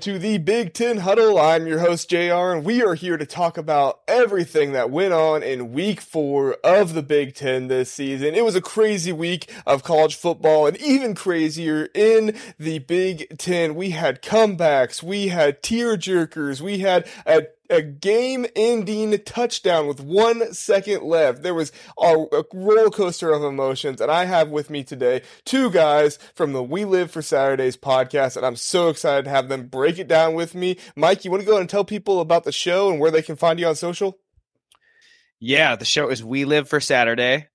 Into the Big Ten Huddle. I'm your host, JR, and we are here to talk about everything that went on in week four of the Big Ten this season. It was a crazy week of college football, and even crazier in the Big Ten. We had comebacks, we had tear jerkers, we had a a game ending touchdown with one second left. There was a, a, roller coaster of emotions. And I have with me today two guys from the We Live for Saturdays podcast. And I'm so excited to have them break it down with me. Mike, you want to go and tell people about the show and where they can find you on social? Yeah, the show is We Live for Saturday.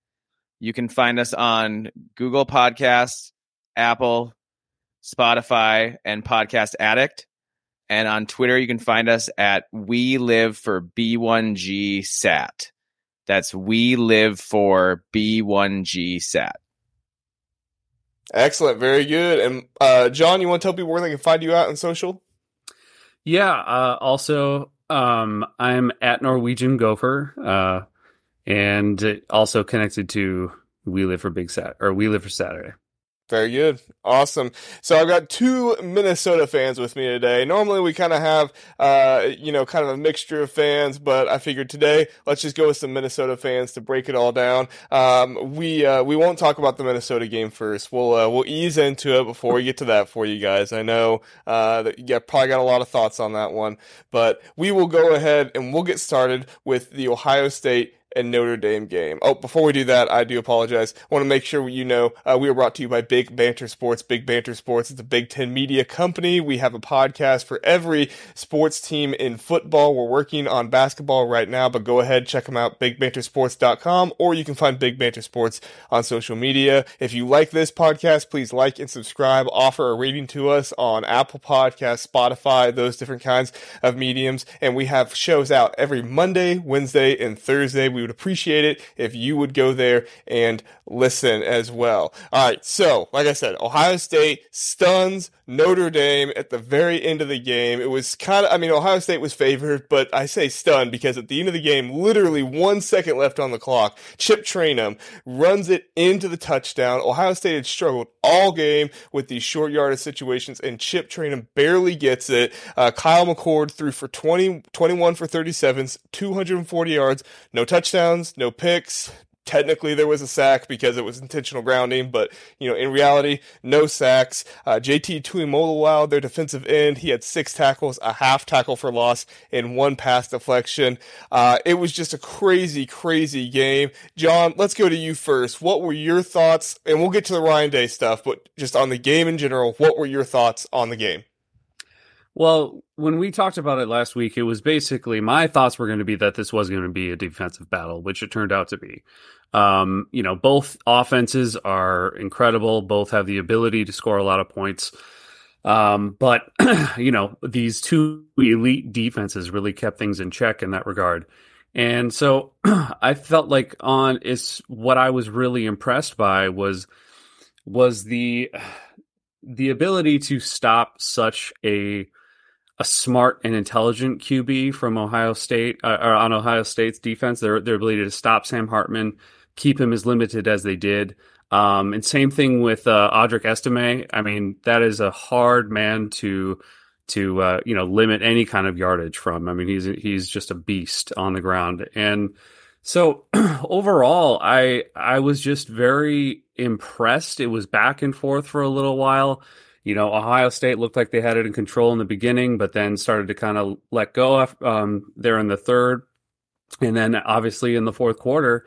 You can find us on Google Podcasts, Apple, Spotify, and Podcast Addict. And on Twitter, you can find us at We Live for B1G Sat. That's We Live for B1G Sat. Excellent. Very good. And uh, John, you want to tell people where they can find you out on social? Yeah. Uh, also, um, I'm at Norwegian Gopher, uh, and also connected to We Live for Big Sat or We Live for Saturday. Very good. Awesome. So I've got two Minnesota fans with me today. Normally we kind of have, uh, you know, kind of a mixture of fans, but I figured today let's just go with some Minnesota fans to break it all down. Um, we, uh, we won't talk about the Minnesota game first. We'll, uh, we'll ease into it before we get to that for you guys. I know, uh, that you probably got a lot of thoughts on that one, but we will go ahead and we'll get started with the Ohio State and Notre Dame game. Oh, before we do that, I do apologize. I want to make sure you know uh, we are brought to you by Big Banter Sports. Big Banter Sports is a Big Ten media company. We have a podcast for every sports team in football. We're working on basketball right now, but go ahead, check them out, bigbantersports.com, or you can find Big Banter Sports on social media. If you like this podcast, please like and subscribe, offer a rating to us on Apple Podcasts, Spotify, those different kinds of mediums. And we have shows out every Monday, Wednesday, and Thursday. We would appreciate it if you would go there and listen as well. All right. So, like I said, Ohio State stuns Notre Dame at the very end of the game. It was kind of, I mean, Ohio State was favored, but I say stunned because at the end of the game, literally one second left on the clock, Chip Trayanum runs it into the touchdown. Ohio State had struggled all game with these short yardage situations, and Chip Trayanum barely gets it. Uh, Kyle McCord threw for 20, 21 for 37, 240 yards, no touchdowns, no picks, technically there was a sack because it was intentional grounding, but you know, in reality, no sacks. Uh, JT Tuimoloau, their defensive end, he had six tackles, a half tackle for loss, and one pass deflection. Uh, it was just a crazy, crazy game. John, let's go to you first. What were your thoughts? And we'll get to the Ryan Day stuff, but just on the game in general, what were your thoughts on the game? Well, when we talked about it last week, it was basically my thoughts were going to be that this was going to be a defensive battle, which it turned out to be. Um, you know, both offenses are incredible. Both have the ability to score a lot of points. Um, but you know, these two elite defenses really kept things in check in that regard. And so I felt like on is what I was really impressed by was was the the ability to stop such a a smart and intelligent QB from Ohio State uh, or on Ohio State's defense. Their their ability to stop Sam Hartman, keep him as limited as they did. Um, and same thing with uh, Audric Estime. I mean, that is a hard man to to uh, you know limit any kind of yardage from. I mean, he's he's just a beast on the ground. And so overall, I I was just very impressed. It was back and forth for a little while. You know, Ohio State looked like they had it in control in the beginning, but then started to kind of let go um, there in the third, and then obviously in the fourth quarter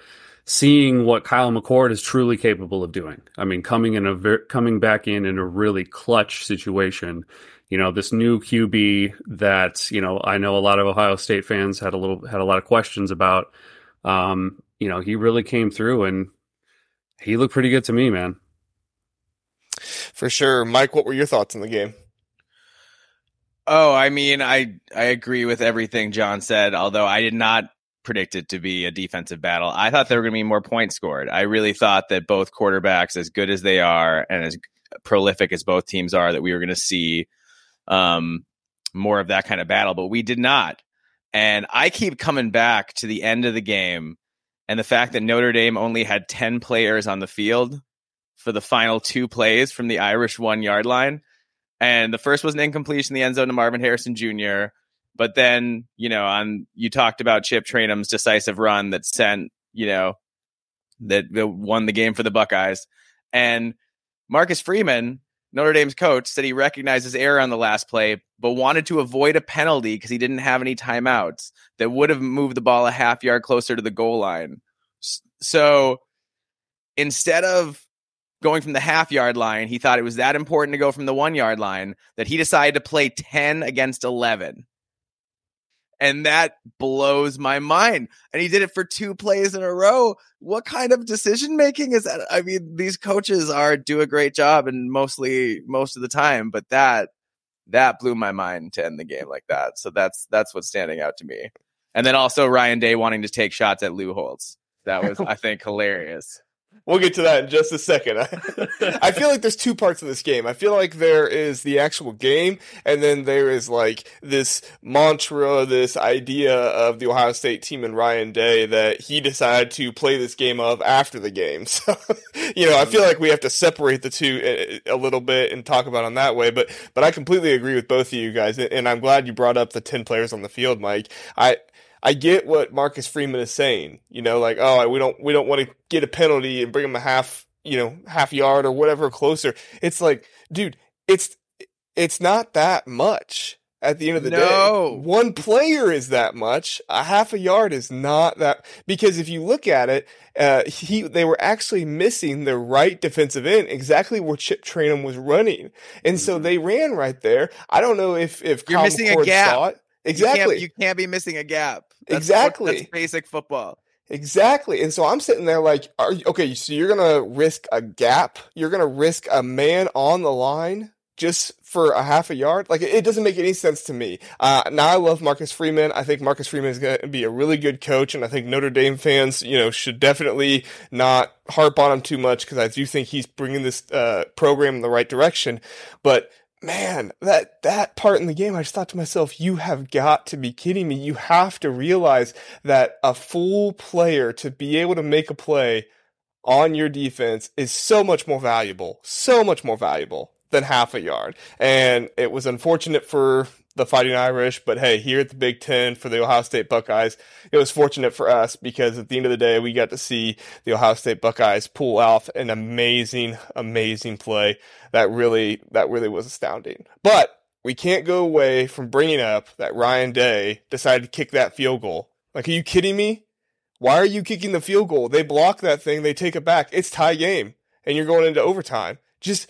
seeing what Kyle McCord is truly capable of doing. I mean, coming in a ver- coming back in in a really clutch situation. You know, this new QB that you know I know a lot of Ohio State fans had a little had a lot of questions about. Um, you know, he really came through and he looked pretty good to me, man. For sure, Mike. What were your thoughts on the game? Oh, I mean, I I agree with everything John said. Although I did not predict it to be a defensive battle. I thought there were going to be more points scored. I really thought that both quarterbacks, as good as they are and as prolific as both teams are, that we were going to see um, more of that kind of battle, but we did not. And I keep coming back to the end of the game and the fact that Notre Dame only had 10 players on the field for the final two plays from the Irish one yard line. And the first was an incompletion in the end zone to Marvin Harrison Jr. But then, you know, on you talked about Chip Trayanum's decisive run that sent, you know, that, that won the game for the Buckeyes. And Marcus Freeman, Notre Dame's coach, said he recognized his error on the last play, but wanted to avoid a penalty because he didn't have any timeouts that would have moved the ball a half yard closer to the goal line. So instead of going from the half yard line, he thought it was that important to go from the one yard line that he decided to play 10 against 11. And that blows my mind. And he did it for two plays in a row. What kind of decision making is that? I mean, these coaches are do a great job and mostly most of the time, but that that blew my mind to end the game like that. So that's that's what's standing out to me. And then also Ryan Day wanting to take shots at Lou Holtz. That was, I think, hilarious. We'll get to that in just a second. I feel like there's two parts of this game. I feel like there is the actual game, and then there is like this mantra, this idea of the Ohio State team and Ryan Day that he decided to play this game of after the game. So, you know, I feel like we have to separate the two a, little bit and talk about them that way. But, but I completely agree with both of you guys, and I'm glad you brought up the ten players on the field, Mike. I I get what Marcus Freeman is saying. You know, like, oh, we don't we don't want to get a penalty and bring him a half, you know, half yard or whatever closer. It's like, dude, it's it's not that much at the end of the no. day. One player is that much. A half a yard is not that because if you look at it, uh, he they were actually missing the right defensive end exactly where Chip Trayanum was running, and mm-hmm. so they ran right there. I don't know if if you're missing a gap. Exactly. You can't, you can't, be missing a gap. That's exactly. That's basic football. Exactly. And so I'm sitting there like, are you, okay, so you're going to risk a gap. You're going to risk a man on the line just for a half a yard. Like it doesn't make any sense to me. Uh, now I love Marcus Freeman. I think Marcus Freeman is going to be a really good coach. And I think Notre Dame fans, you know, should definitely not harp on him too much because I do think he's bringing this, uh, program in the right direction. But man, that that part in the game, I just thought to myself, you have got to be kidding me. You have to realize that a full player to be able to make a play on your defense is so much more valuable, so much more valuable than half a yard. And it was unfortunate for the Fighting Irish, but hey, here at the Big Ten for the Ohio State Buckeyes, it was fortunate for us because at the end of the day, we got to see the Ohio State Buckeyes pull off an amazing, amazing play that really, that really was astounding. But we can't go away from bringing up that Ryan Day decided to kick that field goal. Like, are you kidding me? Why are you kicking the field goal? They block that thing, they take it back. It's tie game, and you're going into overtime. Just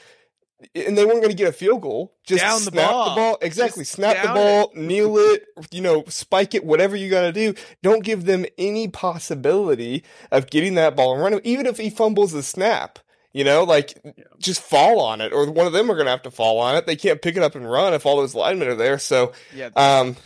and they weren't going to get a field goal. Just down the snap ball. the ball. Exactly. Just snap the ball, it. kneel it, you know, spike it, whatever you got to do. Don't give them any possibility of getting that ball and running. Even if he fumbles the snap, you know, like yeah. just fall on it, or one of them are going to have to fall on it. They can't pick it up and run if all those linemen are there. So, yeah. Um,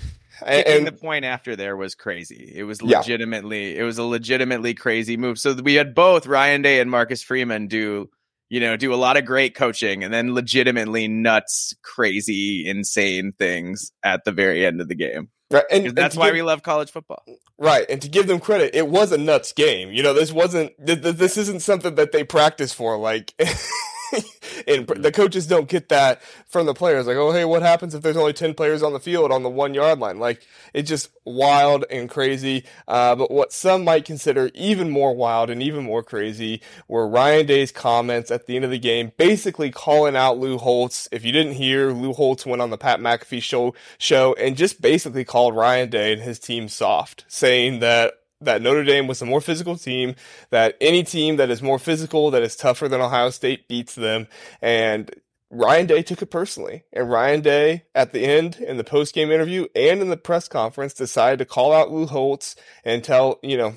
and, the point after there was crazy. It was legitimately, yeah. it was a legitimately crazy move. So we had both Ryan Day and Marcus Freeman do you know, do a lot of great coaching and then legitimately nuts, crazy, insane things at the very end of the game. Right. And, that's why give, we love college football. Right. And to give them credit, it was a nuts game. You know, this wasn't, this isn't something that they practice for. Like, and the coaches don't get that from the players. Like, oh, hey, what happens if there's only 10 players on the field on the one yard line? Like, it's just wild and crazy. Uh, but what some might consider even more wild and even more crazy were Ryan Day's comments at the end of the game, basically calling out Lou Holtz. If you didn't hear, Lou Holtz went on the Pat McAfee show, show and just basically called Ryan Day and his team soft, saying that that Notre Dame was a more physical team, that any team that is more physical, that is tougher than Ohio State beats them. And Ryan Day took it personally. And Ryan Day, at the end, in the post game interview and in the press conference, decided to call out Lou Holtz and tell, you know,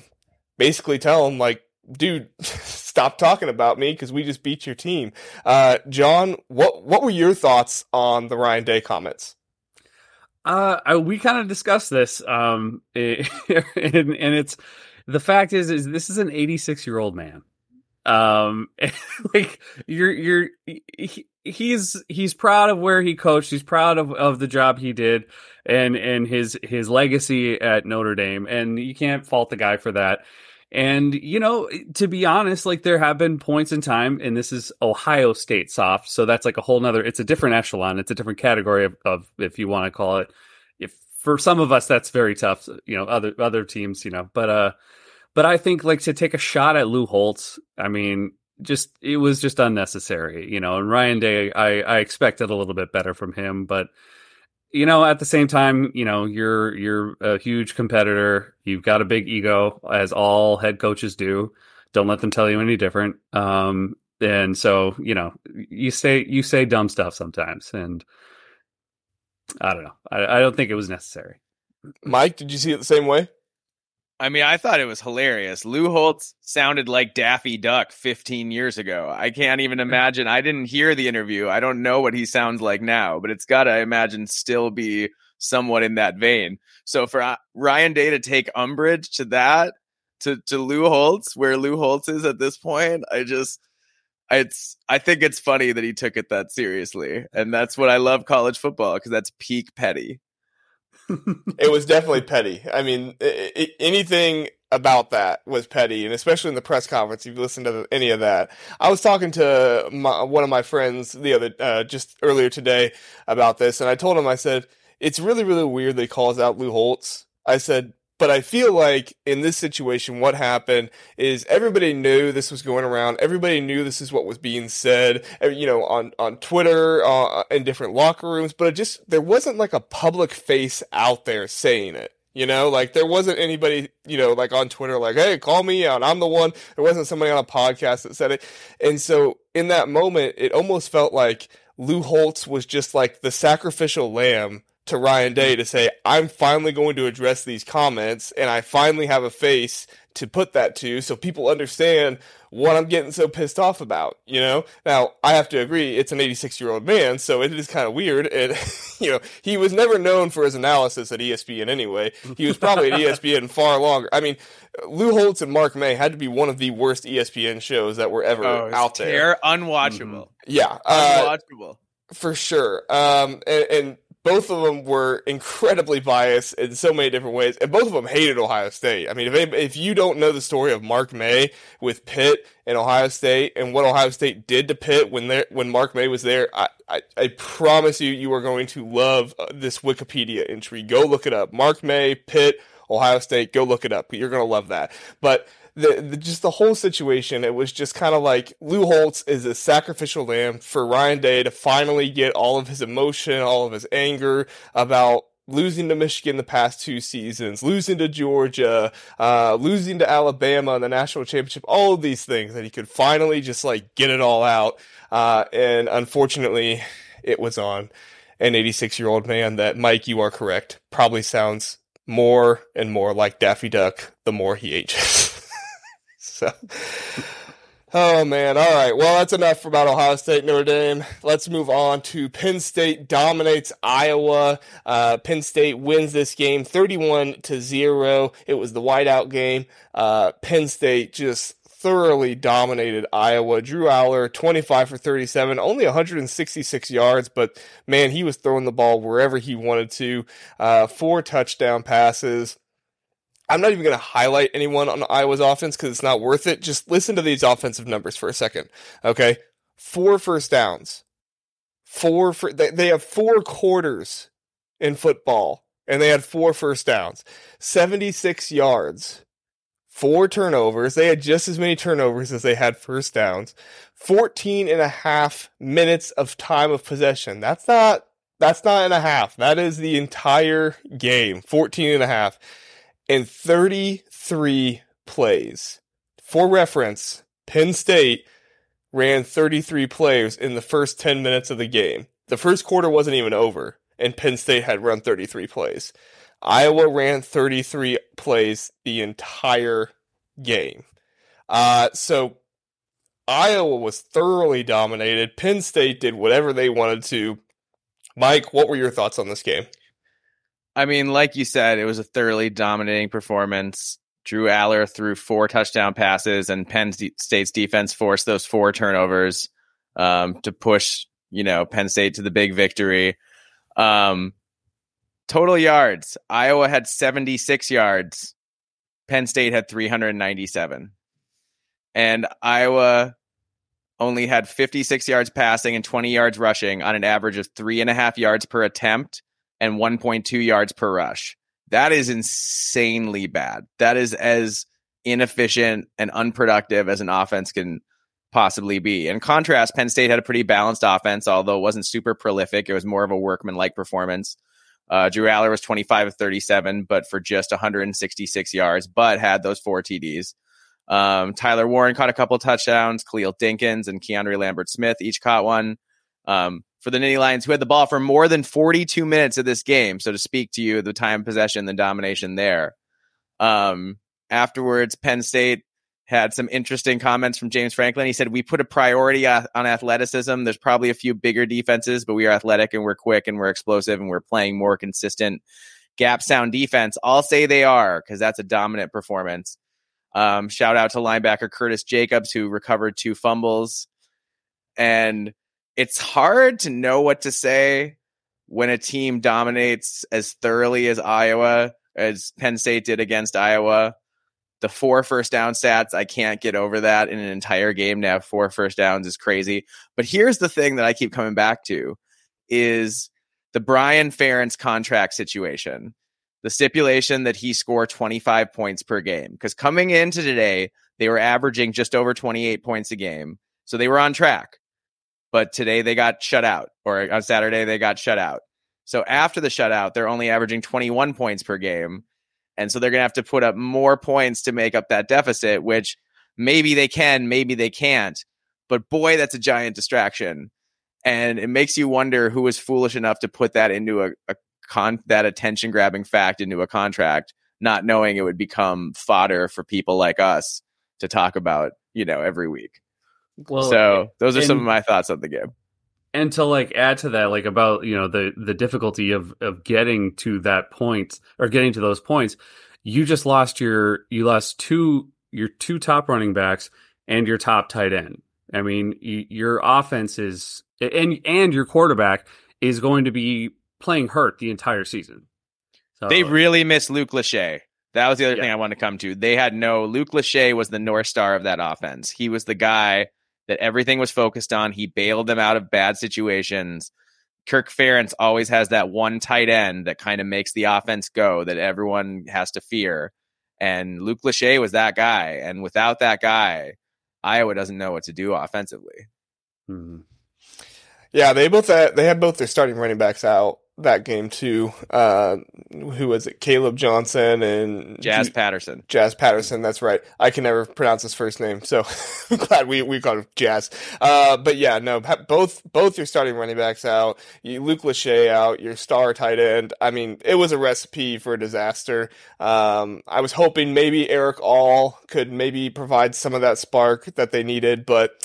basically tell him, like, dude, stop talking about me because we just beat your team. Uh, John, what, what were your thoughts on the Ryan Day comments? Uh, I, we kind of discussed this, um, and, and it's the fact is, is this is an 86 year old man. Um, like you're, you're, he, he's, he's proud of where he coached. He's proud of, of the job he did and, and his, his legacy at Notre Dame. And you can't fault the guy for that. And, you know, to be honest, like there have been points in time, and this is Ohio State soft. So that's like a whole nother, it's a different echelon. It's a different category of, of if you want to call it. If for some of us, that's very tough, you know, other, other teams, you know, but, uh, but I think like to take a shot at Lou Holtz, I mean, just, it was just unnecessary, you know, and Ryan Day, I, I expected a little bit better from him, but, you know, at the same time, you know, you're you're a huge competitor. You've got a big ego, as all head coaches do. Don't let them tell you any different. Um, and so, you know, you say you say dumb stuff sometimes, and I don't know. I, I don't think it was necessary. Mike, did you see it the same way? I mean, I thought it was hilarious. Lou Holtz sounded like Daffy Duck 15 years ago. I can't even imagine. I didn't hear the interview. I don't know what he sounds like now, but it's got to, I imagine, still be somewhat in that vein. So for uh, Ryan Day to take umbrage to that, to, to Lou Holtz, where Lou Holtz is at this point, I just, it's, I think it's funny that he took it that seriously. And that's what I love college football because that's peak petty it was definitely petty. I mean, it, it, anything about that was petty, and especially in the press conference, if you listen to any of that. I was talking to my, one of my friends the other, uh, just earlier today about this, and I told him, I said, it's really, really weird he calls out Lou Holtz. I said, but I feel like in this situation, what happened is everybody knew this was going around. Everybody knew this is what was being said, you know, on, on Twitter, uh, in different locker rooms, but it just, there wasn't like a public face out there saying it. You know, like there wasn't anybody, you know, like on Twitter, like, hey, call me out. I'm the one. There wasn't somebody on a podcast that said it. And so in that moment, it almost felt like Lou Holtz was just like the sacrificial lamb to Ryan Day to say, I'm finally going to address these comments and I finally have a face to put that to so people understand what I'm getting so pissed off about, you know? Now, I have to agree, it's an 86 year old man, so it is kind of weird. And, you know, he was never known for his analysis at ESPN anyway. He was probably at ESPN far longer. I mean, Lou Holtz and Mark May had to be one of the worst ESPN shows that were ever oh, out there. Unwatchable. Mm-hmm. Yeah. Uh, Unwatchable. For sure. Um, and, and both of them were incredibly biased in so many different ways, and both of them hated Ohio State. I mean, if if you don't know the story of Mark May with Pitt and Ohio State and what Ohio State did to Pitt when there when Mark May was there, I, I, I promise you, you are going to love uh, this Wikipedia entry. Go look it up. Mark May, Pitt, Ohio State. Go look it up. You're going to love that. But the, the, just the whole situation, it was just kind of like Lou Holtz is a sacrificial lamb for Ryan Day to finally get all of his emotion, all of his anger about losing to Michigan the past two seasons, losing to Georgia, uh, losing to Alabama in the national championship, all of these things that he could finally just like get it all out. Uh, and unfortunately, it was on an 86 year old man that Mike, you are correct, probably sounds more and more like Daffy Duck the more he ages. So, oh man. All right. Well, that's enough about Ohio State, Notre Dame. Let's move on to Penn State dominates Iowa. Uh, Penn State wins this game 31 to zero. It was the whiteout game. Uh, Penn State just thoroughly dominated Iowa. Drew Allar, 25 for 37, only 166 yards, but man, he was throwing the ball wherever he wanted to. Uh, four touchdown passes. I'm not even going to highlight anyone on Iowa's offense because it's not worth it. Just listen to these offensive numbers for a second. Okay. Four first downs. Four for, they, have four quarters in football and they had four first downs. 76 yards. Four turnovers. They had just as many turnovers as they had first downs. 14 and a half minutes of time of possession. That's not, that's not and a half. That is the entire game. 14 and a half in 33 plays. For reference, Penn State ran 33 plays in the first 10 minutes of the game. The first quarter wasn't even over, and Penn State had run 33 plays. Iowa ran 33 plays the entire game. Uh, so Iowa was thoroughly dominated. Penn State did whatever they wanted to. Mike, what were your thoughts on this game? I mean, like you said, it was a thoroughly dominating performance. Drew Allar threw four touchdown passes, and Penn State's defense forced those four turnovers um, to push, you know, Penn State to the big victory. Um, total yards: Iowa had seventy six yards. Penn State had 397. And Iowa only had 56 yards passing and 20 yards rushing on an average of three and a half yards per attempt and 1.2 yards per rush. That is insanely bad. That is as inefficient and unproductive as an offense can possibly be. In contrast, Penn State had a pretty balanced offense, although it wasn't super prolific. It was more of a workman like performance. Uh, Drew Allar was 25 of 37, but for just 166 yards, but had those four TDs. Um, Tyler Warren caught a couple touchdowns. Khalil Dinkins and Keandre Lambert Smith each caught one. Um, for the Nittany Lions, who had the ball for more than 42 minutes of this game. So to speak to you, the time possession, the domination there. Um, afterwards, Penn State had some interesting comments from James Franklin. He said, We put a priority on athleticism. There's probably a few bigger defenses, but we are athletic and we're quick and we're explosive and we're playing more consistent gap sound defense. I'll say they are because that's a dominant performance. Um, shout out to linebacker Curtis Jacobs, who recovered two fumbles. And it's hard to know what to say when a team dominates as thoroughly as Iowa, as Penn State did against Iowa. The four first down stats, I can't get over that in an entire game to have four first downs is crazy. But here's the thing that I keep coming back to is the Brian Ferentz contract situation. The stipulation that he score 25 points per game. Because coming into today, they were averaging just over 28 points a game. So they were on track. But today they got shut out, or on Saturday they got shut out. So after the shutout, they're only averaging 21 points per game. And so they're going to have to put up more points to make up that deficit, which maybe they can, maybe they can't. But boy, that's a giant distraction. And it makes you wonder who was foolish enough to put that into a, a con that attention grabbing fact into a contract, not knowing it would become fodder for people like us to talk about, you know, every week. Well, so those are and, some of my thoughts on the game. And to like add to that, like about you know the the difficulty of of getting to that point or getting to those points, you just lost your you lost two your two top running backs and your top tight end. I mean, your offense is and and your quarterback is going to be playing hurt the entire season. So, they really miss Luke Lachey. That was the other yeah. thing I wanted to come to. They had no Luke Lachey was the north star of that offense. He was the guy that everything was focused on. He bailed them out of bad situations. Kirk Ferentz always has that one tight end that kind of makes the offense go that everyone has to fear. And Luke Lachey was that guy. And without that guy, Iowa doesn't know what to do offensively. Mm-hmm. Yeah, they both had, they had both their starting running backs out that game too. Uh, who was it? Caleb Johnson and Jazz Patterson. Jazz Patterson. That's right. I can never pronounce his first name, so I'm glad we we called him Jazz. Uh, but yeah, no, both both your starting running backs out. You, Luke Lachey out. Your star tight end. I mean, it was a recipe for a disaster. Um, I was hoping maybe Erick All could maybe provide some of that spark that they needed, but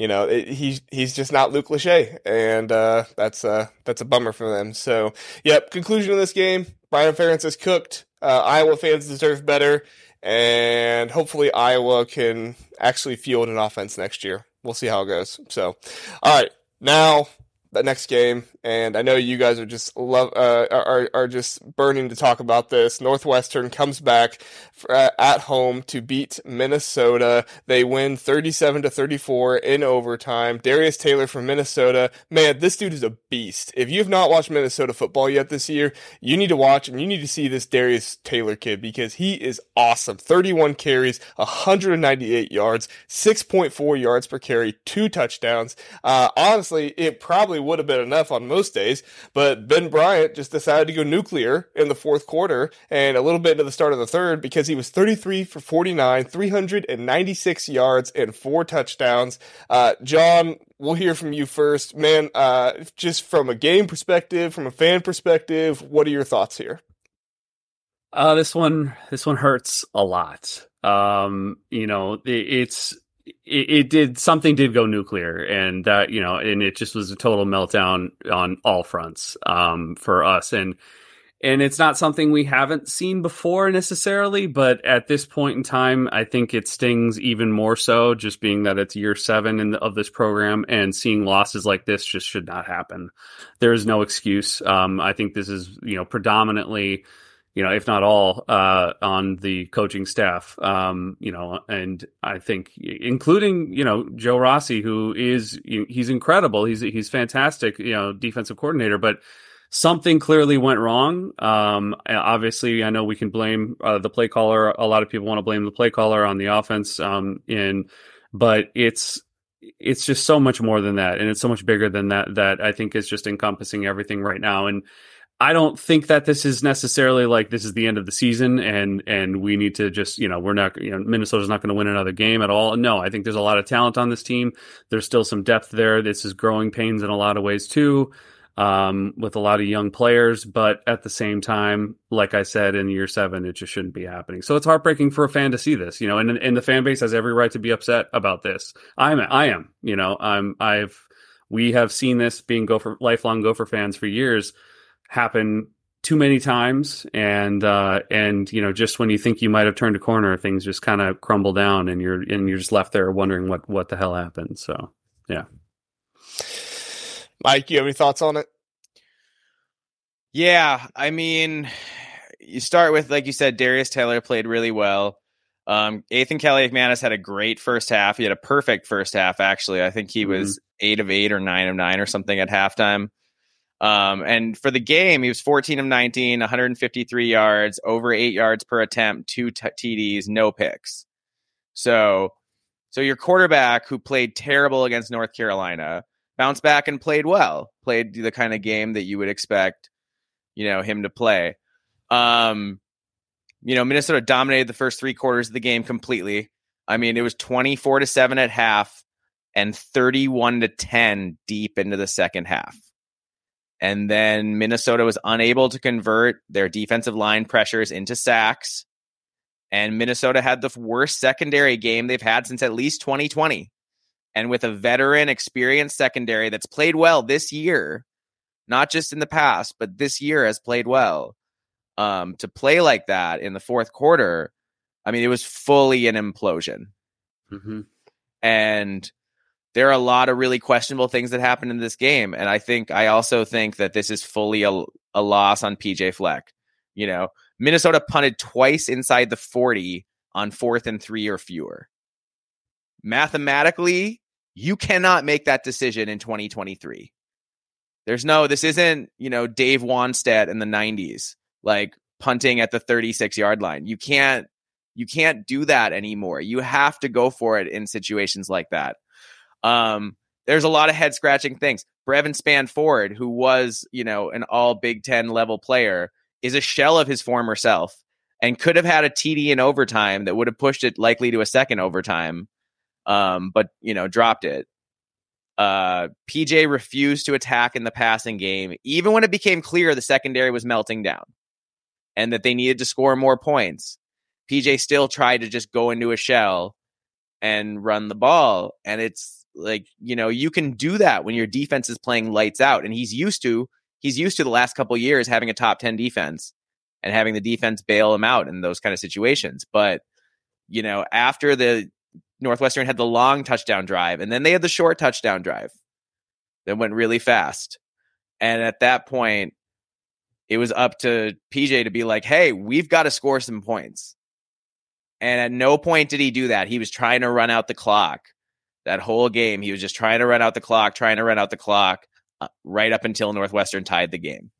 you know, it, he's he's just not Luke Lachey, and uh, that's uh, that's a bummer for them. So, yep. Conclusion of this game: Brian Ferentz is cooked. Uh, Iowa fans deserve better, and hopefully Iowa can actually field an offense next year. We'll see how it goes. So, all right, now the next game, and I know you guys are just love uh, are are just burning to talk about this. Northwestern comes back for, uh, at home to beat Minnesota. They win thirty-seven to thirty-four in overtime. Darius Taylor from Minnesota, man, this dude is a beast. If you have not watched Minnesota football yet this year, you need to watch and you need to see this Darius Taylor kid because he is awesome. Thirty-one carries, one hundred and ninety-eight yards, six point four yards per carry, two touchdowns. Uh, honestly, it probably would have been enough on most days, but Ben Bryant just decided to go nuclear in the fourth quarter and a little bit into the start of the third because he was 33 for 49, 396 yards and four touchdowns. Uh, John, we'll hear from you first. Man, uh, just from a game perspective, from a fan perspective, what are your thoughts here? Uh, this one, this one hurts a lot. Um, you know, it, it's it, it, did something did go nuclear and that you know and it just was a total meltdown on all fronts um, for us. And and it's not something we haven't seen before necessarily but at this point in time i think it stings even more so just being that it's year seven in the, of this program and seeing losses like this just should not happen. There is no excuse. Um, i think this is you know predominantly you know, if not all, uh, on the coaching staff. Um, you know, and I think, including you know Joe Rossi, who is he's incredible. He's he's fantastic. You know, defensive coordinator, but something clearly went wrong. Um, obviously, I know we can blame uh, the play caller. A lot of people want to blame the play caller on the offense. Um, in but it's it's just so much more than that, and it's so much bigger than that. That I think is just encompassing everything right now. And I don't think that this is necessarily like this is the end of the season and and we need to just you know we're not you know Minnesota's not going to win another game at all. No, I think there's a lot of talent on this team. There's still some depth there. This is growing pains in a lot of ways too um, with a lot of young players. But at the same time, like I said in year seven, it just shouldn't be happening. So it's heartbreaking for a fan to see this, you know, and, and the fan base has every right to be upset about this. I'm, I am, you know, I'm, I've, we have seen this being Gopher, lifelong Gopher fans for years happen too many times and uh and you know just when you think you might have turned a corner things just kind of crumble down and you're and you're just left there wondering what what the hell happened so yeah Mike, you have any thoughts on it? Yeah, I mean, you start with like you said, Darius Taylor played really well. Um, Athan Kaliakmanis had a great first half. He had a perfect first half, actually. I think he mm-hmm. was eight of eight or nine of nine or something at halftime. Um, and for the game, he was 14 of 19, 153 yards, over eight yards per attempt, two t- TDs, no picks. So, so your quarterback who played terrible against North Carolina bounced back and played well, played the kind of game that you would expect, you know, him to play. Um, you know, Minnesota dominated the first three quarters of the game completely. I mean, it was 24 to 7 at half and 31 to 10 deep into the second half. And then Minnesota was unable to convert their defensive line pressures into sacks. And Minnesota had the worst secondary game they've had since at least 2020 and with a veteran experienced secondary that's played well this year, not just in the past, but this year has played well. Um, to play like that in the fourth quarter, I mean, it was fully an implosion. Mm-hmm. And there are a lot of really questionable things that happened in this game. And I think, I also think that this is fully a, a loss on PJ Fleck. You know, Minnesota punted twice inside the 40 on fourth and three or fewer mathematically, you cannot make that decision in 2023. There's no, this isn't, you know, Dave Wannstedt in the 90s, like punting at the 36 yard line. You can't, you can't do that anymore. You have to go for it in situations like that. Um, there's a lot of head scratching things. Brevin Spann-Ford, who was, you know, an all Big Ten level player, is a shell of his former self and could have had a TD in overtime that would have pushed it likely to a second overtime um, but you know dropped it. Uh, PJ refused to attack in the passing game, even when it became clear the secondary was melting down and that they needed to score more points. PJ still tried to just go into a shell and run the ball. And it's like, you know, you can do that when your defense is playing lights out. And he's used to, he's used to the last couple years having a top 10 defense and having the defense bail him out in those kind of situations. But, you know, after the Northwestern had the long touchdown drive, and then they had the short touchdown drive that went really fast. And at that point, it was up to PJ to be like, hey, we've got to score some points. And at no point did he do that. He was trying to run out the clock that whole game. He was just trying to run out the clock, trying to run out the clock uh, right up until Northwestern tied the game.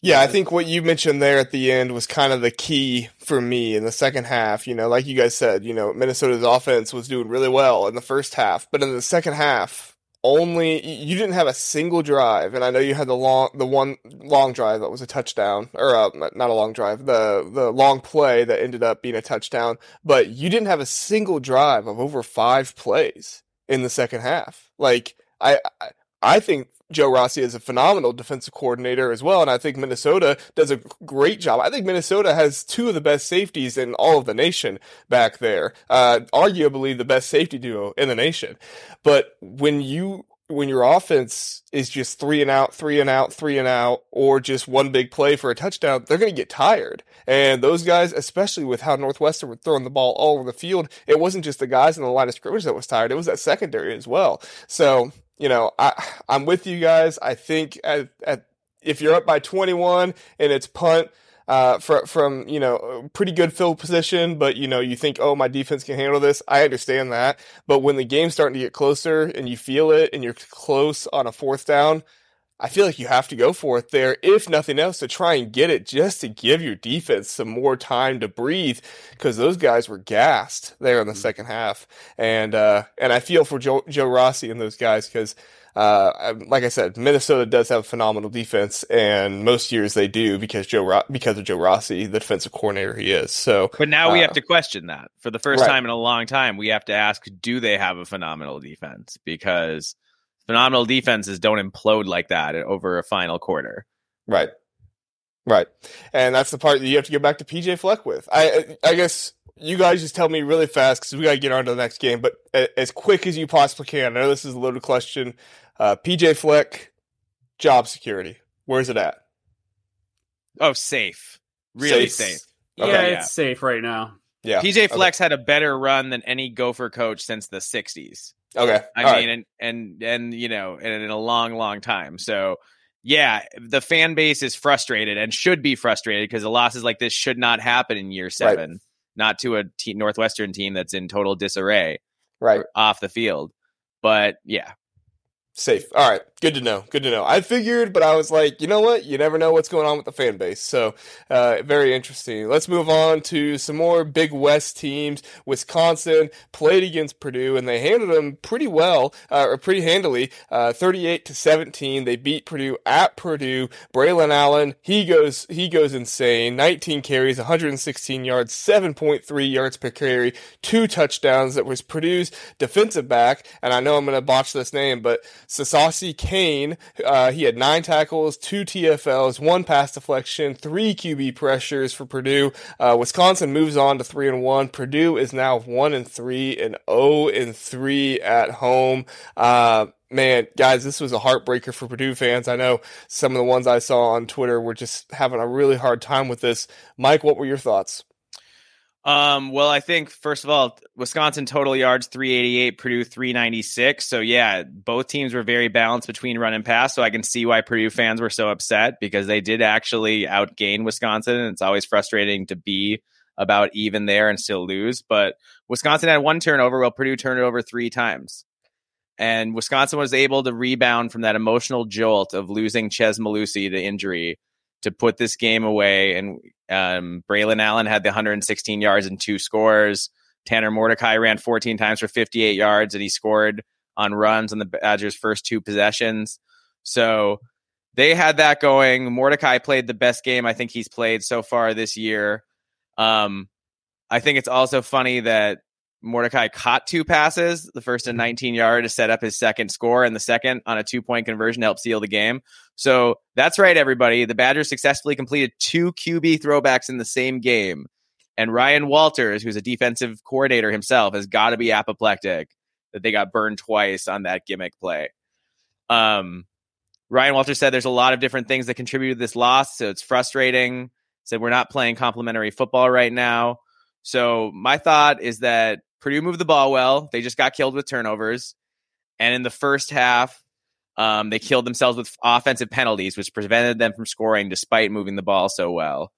Yeah, I think what you mentioned there at the end was kind of the key for me in the second half. You know, like you guys said, you know, Minnesota's offense was doing really well in the first half, but in the second half, only you didn't have a single drive, and I know you had the long, the one long drive that was a touchdown, or uh, not a long drive, the the long play that ended up being a touchdown, but you didn't have a single drive of over five plays in the second half. Like I, I, I think Joe Rossi is a phenomenal defensive coordinator as well, and I think Minnesota does a great job. I think Minnesota has two of the best safeties in all of the nation back there, uh, arguably the best safety duo in the nation. But when you when your offense is just three and out, three and out, three and out, or just one big play for a touchdown, they're going to get tired. And those guys, especially with how Northwestern were throwing the ball all over the field, it wasn't just the guys in the line of scrimmage that was tired; it was that secondary as well. So you know, I I'm with you guys. I think at at if you're up by 21 and it's punt uh, from from you know pretty good field position, but you know you think, oh, my defense can handle this. I understand that, but when the game's starting to get closer and you feel it, and you're close on a fourth down, I feel like you have to go for it there, if nothing else, to try and get it, just to give your defense some more time to breathe, because those guys were gassed there in the mm-hmm. second half, and uh, and I feel for Joe, Joe Rossi and those guys because uh, like I said, Minnesota does have a phenomenal defense, and most years they do because Joe Ro- because of Joe Rossi, the defensive coordinator he is. So, but now uh, we have to question that for the first right. time in a long time. We have to ask: Do they have a phenomenal defense? Because phenomenal defenses don't implode like that over a final quarter. Right. Right. And that's the part that you have to go back to PJ Fleck with. I I guess you guys just tell me really fast because we got to get on to the next game, but as quick as you possibly can. I know this is a loaded question. Uh, PJ Fleck, job security. Where's it at? Oh, safe. Really safe. safe. Okay. Yeah, it's safe right now. Yeah. PJ Fleck's okay. had a better run than any Gopher coach since the 60s. Okay. I All mean, right. and, and, and, you know, in, in a long, long time. So, yeah, the fan base is frustrated and should be frustrated because a losses like this should not happen in year seven, right. not to a Northwestern team that's in total disarray right off the field. But yeah, Safe. All right. Good to know. Good to know. I figured, but I was like, you know what? You never know what's going on with the fan base. So, uh, very interesting. Let's move on to some more Big West teams. Wisconsin played against Purdue and they handled them pretty well, uh, or pretty handily, uh, 38 to 17. They beat Purdue at Purdue. Braylon Allen, he goes, he goes insane. 19 carries, 116 yards, 7.3 yards per carry, two touchdowns. That was Purdue's defensive back. And I know I'm going to botch this name, but Sasasi Kane, uh, he had nine tackles, two TFLs, one pass deflection, three QB pressures for Purdue. Uh, Wisconsin moves on to three and one. Purdue is now one and three and oh and three at home. Uh, man, guys, this was a heartbreaker for Purdue fans. I know some of the ones I saw on Twitter were just having a really hard time with this. Mike, what were your thoughts? Um, well, I think first of all, Wisconsin total yards 388, Purdue 396. So yeah, both teams were very balanced between run and pass. So I can see why Purdue fans were so upset because they did actually outgain Wisconsin. And It's always frustrating to be about even there and still lose. But Wisconsin had one turnover while Purdue turned it over three times. And Wisconsin was able to rebound from that emotional jolt of losing Chez Mellusi to injury to put this game away. And um, Braylon Allen had the 116 yards and two scores. Tanner Mordecai ran 14 times for 58 yards, and he scored on runs on the Badgers' first two possessions. So they had that going. Mordecai played the best game I think he's played so far this year. Um, I think it's also funny that Mordecai caught two passes, the first in 19 yard to set up his second score, and the second on a two point conversion to help seal the game. So that's right, everybody. The Badgers successfully completed two QB throwbacks in the same game. And Ryan Walters, who's a defensive coordinator himself, has got to be apoplectic that they got burned twice on that gimmick play. Um, Ryan Walters said there's a lot of different things that contributed to this loss, so it's frustrating. Said we're not playing complementary football right now. So my thought is that Purdue moved the ball well. They just got killed with turnovers. And in the first half, um, they killed themselves with offensive penalties, which prevented them from scoring despite moving the ball so well.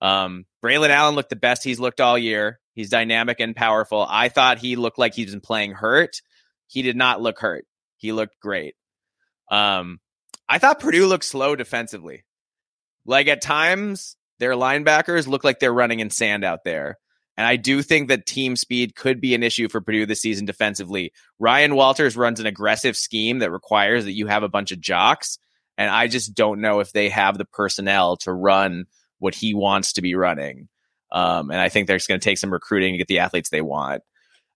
Um, Braylon Allen looked the best he's looked all year. He's dynamic and powerful. I thought he looked like he's been playing hurt. He did not look hurt. He looked great. Um, I thought Purdue looked slow defensively. Like at times, their linebackers look like they're running in sand out there. And I do think that team speed could be an issue for Purdue this season defensively. Ryan Walters runs an aggressive scheme that requires that you have a bunch of jocks. And I just don't know if they have the personnel to run what he wants to be running. Um, and I think there's going to take some recruiting to get the athletes they want.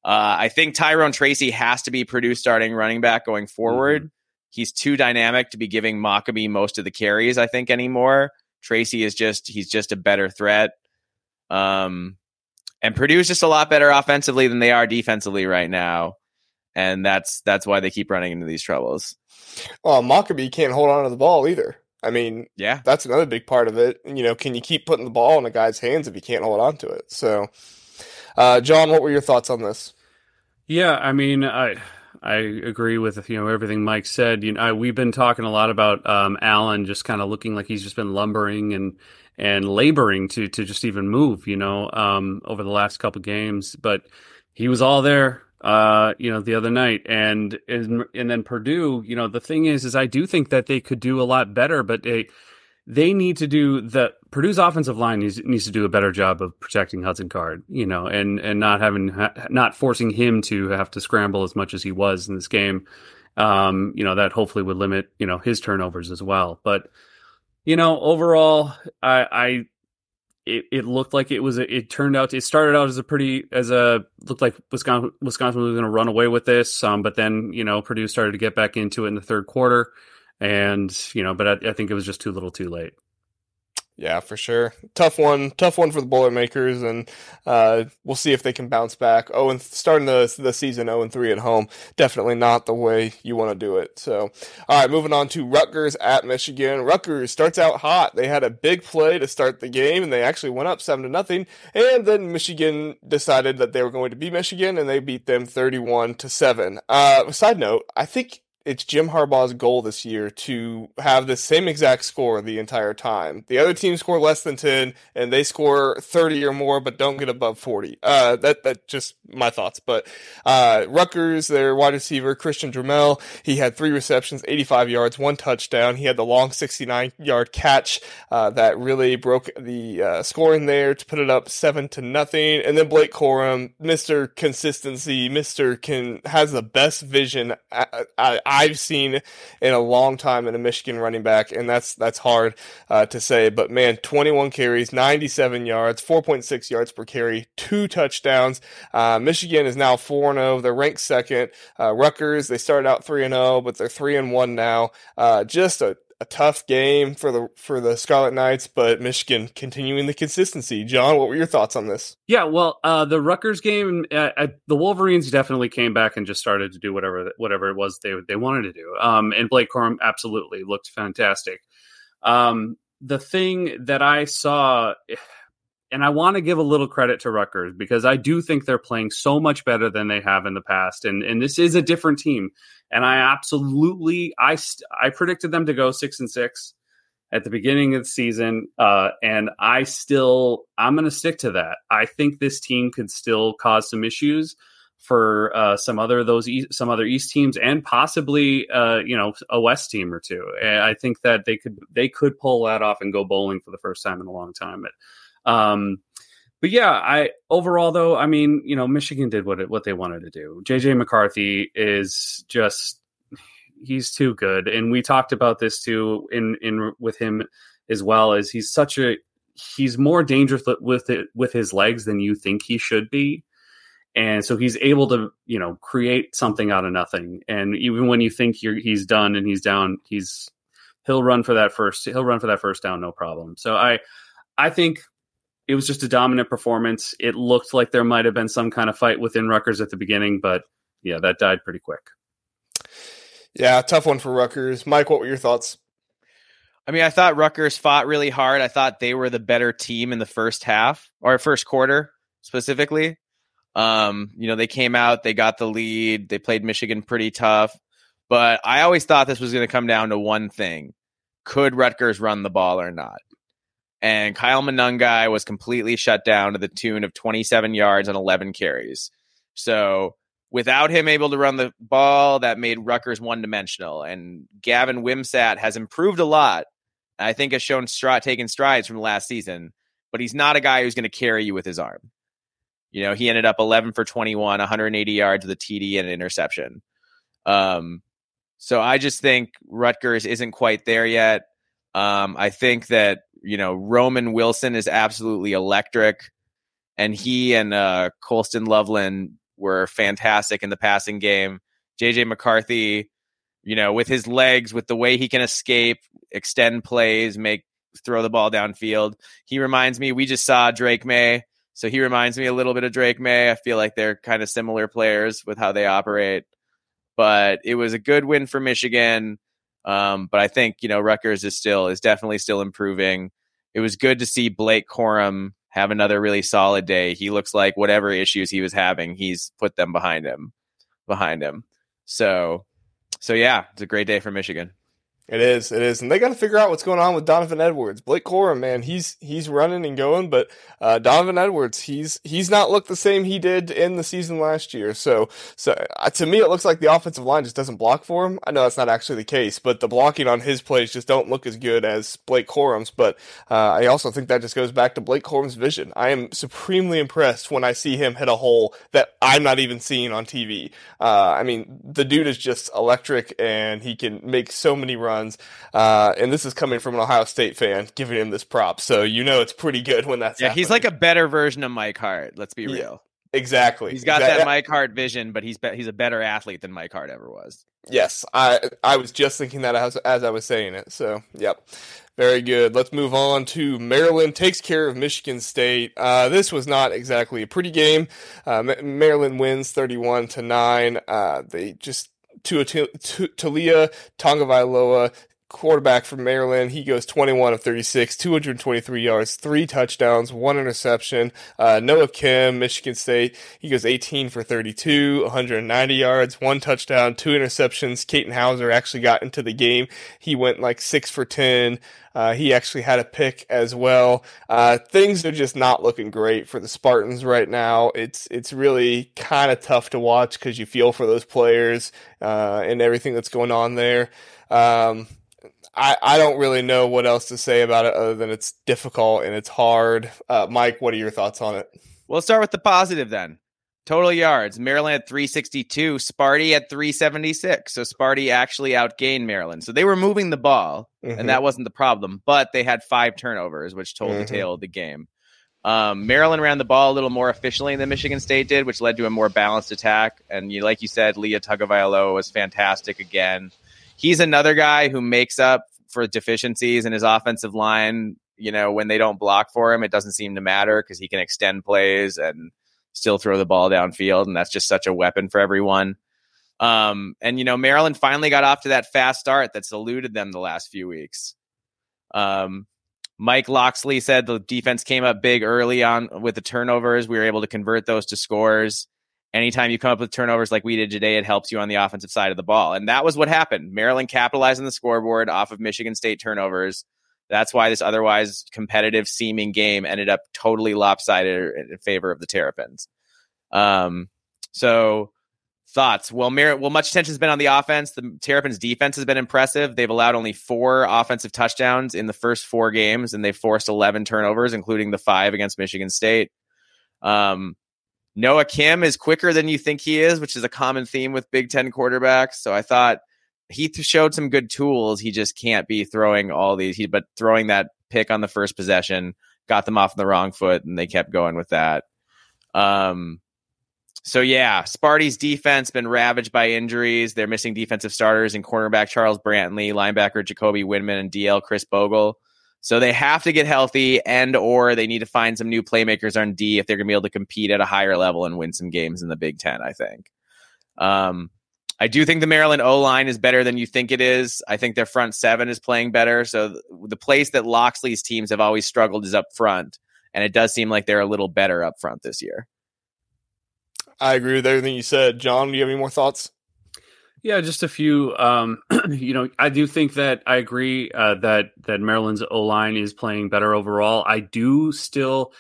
Uh, I think Tyrone Tracy has to be Purdue starting running back going forward. Mm-hmm. He's too dynamic to be giving Mockobee most of the carries, I think, anymore. Tracy is just, he's just a better threat. Um, and Purdue is just a lot better offensively than they are defensively right now. And that's that's why they keep running into these troubles. Well, Mockobee can't hold on to the ball either. I mean, yeah, that's another big part of it. You know, can you keep putting the ball in a guy's hands if he can't hold on to it? So, uh, John, what were your thoughts on this? Yeah, I mean, I I agree with you know everything Mike said. You know, I, we've been talking a lot about um, Allen just kind of looking like he's just been lumbering and and laboring to to just even move. You know, um, over the last couple games, but he was all there. Uh, you know, the other night, and and and then Purdue. You know, the thing is, is I do think that they could do a lot better, but they they need to do the Purdue's offensive line needs, needs to do a better job of protecting Hudson Card, you know, and and not having not forcing him to have to scramble as much as he was in this game. Um, you know, that hopefully would limit you know his turnovers as well. But you know, overall, I, I it, it looked like it was it turned out it started out as a pretty as a looked like Wisconsin Wisconsin was going to run away with this um but then you know Purdue started to get back into it in the third quarter and you know, but I, I think it was just too little, too late. Yeah, for sure. Tough one. Tough one for the Boilermakers, and uh, we'll see if they can bounce back. Oh, and starting the the season zero oh and three at home, definitely not the way you want to do it. So, all right, moving on to Rutgers at Michigan. Rutgers starts out hot. They had a big play to start the game, and they actually went up seven to nothing. And then Michigan decided that they were going to be Michigan, and they beat them thirty one to seven. Uh, side note, I think it's Jim Harbaugh's goal this year to have the same exact score the entire time. The other teams score less than 10 and they score 30 or more, but don't get above 40. Uh, that, that just my thoughts. But, uh, Rutgers, their wide receiver, Christian Dremel, he had three receptions, 85 yards, one touchdown. He had the long 69 yard catch, uh, that really broke the, uh, scoring there to put it up seven to nothing. And then Blake Corum, Mr. Consistency, Mr. Can, has the best vision. I, I, I've seen in a long time in a Michigan running back, and that's that's hard uh, to say. But man, 21 carries, 97 yards, 4.6 yards per carry, two touchdowns. Uh, Michigan is now 4 and 0. They're ranked second. Uh, Rutgers, they started out 3 and 0, but they're 3 and 1 now. Uh, just a a tough game for the for the Scarlet Knights, but Michigan continuing the consistency. John, what were your thoughts on this? Yeah, well, uh, the Rutgers game, uh, uh, the Wolverines definitely came back and just started to do whatever whatever it was they they wanted to do. Um, and Blake Corum absolutely looked fantastic. Um, the thing that I saw, and I want to give a little credit to Rutgers because I do think they're playing so much better than they have in the past, and and this is a different team and I absolutely I I predicted them to go six and six at the beginning of the season, uh, and I still I'm going to stick to that. I think this team could still cause some issues for uh, some other those East, some other East teams and possibly uh, you know a West team or two. And I think that they could they could pull that off and go bowling for the first time in a long time. But um, but yeah, I overall though, I mean, you know, Michigan did what it, what they wanted to do. JJ McCarthy is just he's too good, and we talked about this too in in with him as well as he's such a he's more dangerous with it with his legs than you think he should be. And so he's able to, you know, create something out of nothing. And even when you think he's done and he's down, he's he'll run for that first he'll run for that first down no problem. So I I think it was just a dominant performance. It looked like there might have been some kind of fight within Rutgers at the beginning, but yeah, that died pretty quick. Yeah, tough one for Rutgers. Mike, what were your thoughts? I mean, I thought Rutgers fought really hard. I thought they were the better team in the first half or first quarter specifically. Um, you know, they came out, they got the lead, they played Michigan pretty tough. But I always thought this was going to come down to one thing. Could Rutgers run the ball or not? And Kyle Monangai was completely shut down to the tune of 27 yards and 11 carries. So without him able to run the ball, that made Rutgers one dimensional. And Gavin Wimsatt has improved a lot. I think has shown stri- taken strides from last season, but he's not a guy who's going to carry you with his arm. You know, he ended up 11 for 21, 180 yards with a TD and an interception. Um, so I just think Rutgers isn't quite there yet. Um, I think that you know, Roman Wilson is absolutely electric. And he and uh, Colston Loveland were fantastic in the passing game. JJ McCarthy, you know, with his legs, with the way he can escape, extend plays, make throw the ball downfield. He reminds me, we just saw Drake Maye. So he reminds me a little bit of Drake Maye. I feel like they're kind of similar players with how they operate. But it was a good win for Michigan. Um, but I think you know Rutgers is still is definitely still improving. It was good to see Blake Corum have another really solid day. He looks like whatever issues he was having, he's put them behind him. Behind him. So, so yeah, it's a great day for Michigan. It is, it is, and they got to figure out what's going on with Donovan Edwards. Blake Corum, man, he's he's running and going, but uh, Donovan Edwards, he's he's not looked the same he did in the season last year. So, so uh, to me, it looks like the offensive line just doesn't block for him. I know that's not actually the case, but the blocking on his plays just don't look as good as Blake Corum's. But uh, I also think that just goes back to Blake Corum's vision. I am supremely impressed when I see him hit a hole that I'm not even seeing on TV. Uh, I mean, the dude is just electric, and he can make so many runs Uh, and this is coming from an Ohio State fan giving him this prop. So you know it's pretty good when that's Yeah, happening. he's like a better version of Mike Hart. Let's be Yeah, real. Exactly. He's got Exactly. that Mike Hart vision, but he's be- he's a better athlete than Mike Hart ever was. Yes, I I was just thinking that as, as I was saying it. So, yep. Very good. Let's move on to Maryland takes care of Michigan State. Uh, this was not exactly a pretty game. Uh, Maryland wins 31 to 9. Uh, they just to Talia Tonga quarterback from Maryland. He goes 21 of 36, 223 yards, three touchdowns, one interception. Uh, Noah Kim, Michigan State, he goes 18 for 32, 190 yards, one touchdown, two interceptions. Katin Houser actually got into the game. He went like six for 10. Uh, he actually had a pick as well. Uh, things are just not looking great for the Spartans right now. It's it's really kind of tough to watch because you feel for those players uh, and everything that's going on there. Um, I, I don't really know what else to say about it other than it's difficult and it's hard. Uh, Mike, what are your thoughts on it? Well, start with the positive then. Total yards. Maryland at 362, Sparty at 376. So Sparty actually outgained Maryland. So they were moving the ball, Mhm. and that wasn't the problem. But they had five turnovers, which told Mhm. the tale of the game. Um, Maryland ran the ball a little more efficiently than Michigan State did, which led to a more balanced attack. And you, like you said, Taulia Tagovailoa was fantastic again. He's another guy who makes up for deficiencies in his offensive line. You know, when they don't block for him, it doesn't seem to matter because he can extend plays and still throw the ball downfield, and that's just such a weapon for everyone. Um, and you know, Maryland finally got off to that fast start that's eluded them the last few weeks. Um, Mike Locksley said the defense came up big early on with the turnovers. We were able to convert those to scores. Anytime you come up with turnovers like we did today, it helps you on the offensive side of the ball. And that was what happened. Maryland capitalized on the scoreboard off of Michigan State turnovers. That's why this otherwise competitive seeming game ended up totally lopsided in favor of the Terrapins. Um, so thoughts? Well, Mer- well, much attention has been on the offense. The Terrapins' defense has been impressive. They've allowed only four offensive touchdowns in the first four games, and they've forced 11 turnovers, including the five against Michigan State. Um, Noah Kim is quicker than you think he is, which is a common theme with Big Ten quarterbacks. So I thought he showed some good tools. He just can't be throwing all these. He, but throwing that pick on the first possession got them off on the wrong foot, and they kept going with that. Um, so yeah, Sparty's defense been ravaged by injuries. They're missing defensive starters in cornerback Charles Brantley, linebacker Jacoby Windmon, and DL Khris Bogle. So they have to get healthy, and or they need to find some new playmakers on D if they're going to be able to compete at a higher level and win some games in the Big Ten. I think. Um, I do think the Maryland O line is better than you think it is. I think their front seven is playing better. So th- the place that Locksley's teams have always struggled is up front, and it does seem like they're a little better up front this year. I agree with everything you said. John, do you have any more thoughts? Yeah, just a few. Um, you know, I do think that I agree uh, that that Maryland's O line is playing better overall. I do still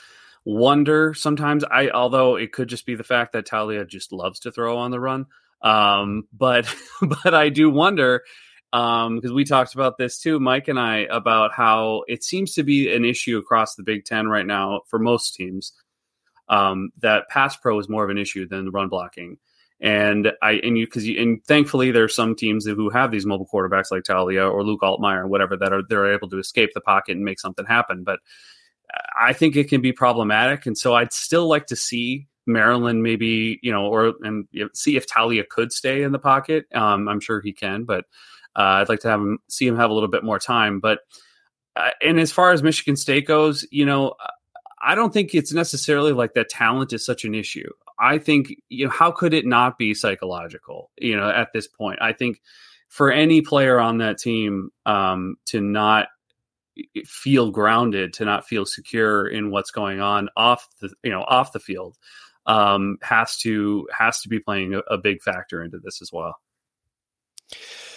wonder sometimes. I although it could just be the fact that Taulia just loves to throw on the run. Um, but but I do wonder because um, we talked about this too, Mike and I, about how it seems to be an issue across the Big Ten right now for most teams. Um, that pass pro is more of an issue than the run blocking. And I and you because you and thankfully there's some teams who have these mobile quarterbacks like Taulia or Luke Altmyer or whatever that are they're able to escape the pocket and make something happen. But I think it can be problematic, and so I'd still like to see Maryland maybe you know or and see if Taulia could stay in the pocket. Um, I'm sure he can, but uh, I'd like to have him see him have a little bit more time. But uh, and as far as Michigan State goes, you know. I don't think it's necessarily like that talent is such an issue. I think, you know, how could it not be psychological, you know, at this point? I think for any player on that team um, to not feel grounded, to not feel secure in what's going on off the, you know, off the field, um, has to has to be playing a, a big factor into this as well.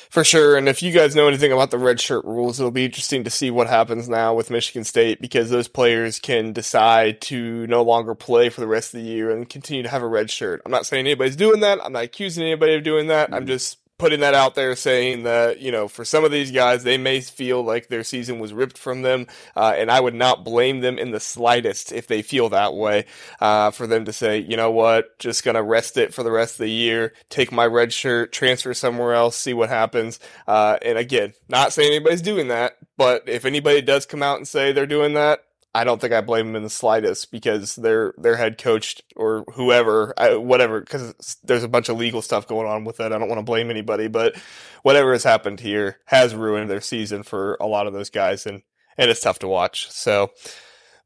For sure. And if you guys know anything about the red shirt rules, it'll be interesting to see what happens now with Michigan State because those players can decide to no longer play for the rest of the year and continue to have a red shirt. I'm not saying anybody's doing that. I'm not accusing anybody of doing that. Mm-hmm. I'm just putting that out there saying that, you know, for some of these guys, they may feel like their season was ripped from them. Uh, and I would not blame them in the slightest if they feel that way, uh, for them to say, you know what, just to rest it for the rest of the year, take my red shirt, transfer somewhere else, see what happens. Uh, and again, not saying anybody's doing that, but if anybody does come out and say they're doing that, I don't think I blame them in the slightest because their their head coach or whoever, whatever, because there's a bunch of legal stuff going on with it. I don't want to blame anybody, but whatever has happened here has ruined their season for a lot of those guys, and and it's tough to watch. So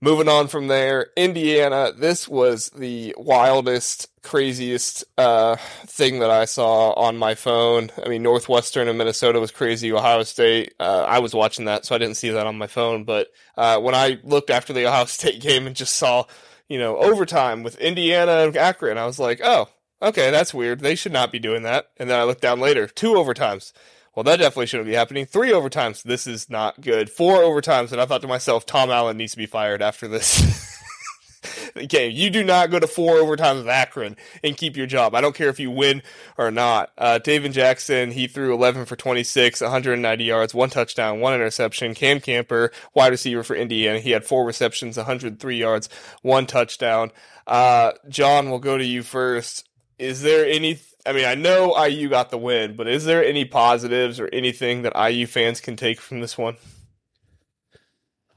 Moving on from there, Indiana. This was the wildest, craziest uh, thing that I saw on my phone. I mean, Northwestern and Minnesota was crazy. Ohio State. Uh, I was watching that, so I didn't see that on my phone. But uh, when I looked after the Ohio State game and just saw, you know, overtime with Indiana and Akron, I was like, oh, okay, that's weird. They should not be doing that. And then I looked down later, two overtimes well, that definitely shouldn't be happening. Three overtimes, this is not good. Four overtimes, and I thought to myself, Tom Allen needs to be fired after this. game. you do not go to four overtimes with Akron and keep your job. I don't care if you win or not. Uh, Tayven Jackson, he threw 11 for 26, 190 yards, one touchdown, one interception. Cam Camper, wide receiver for Indiana, he had four receptions, 103 yards, one touchdown. Uh, John, we'll go to you first. Is there any I mean, I know IU got the win, but is there any positives or anything that IU fans can take from this one?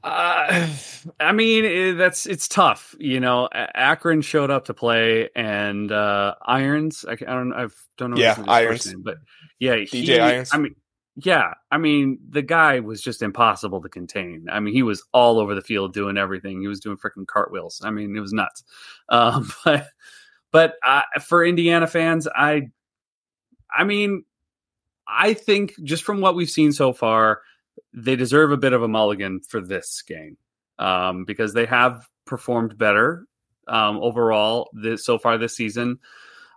Uh, I mean, it, that's it's tough. You know, Akron showed up to play, and uh, Irons. I, I don't. I don't know. Yeah, Irons. Name, but yeah, DJ he, Irons. I mean, yeah. I mean, the guy was just impossible to contain. I mean, he was all over the field doing everything. He was doing freaking cartwheels. I mean, it was nuts. Um, but but uh, for Indiana fans, I, I mean, I think just from what we've seen so far, they deserve a bit of a mulligan for this game um, because they have performed better um, overall this, so far this season.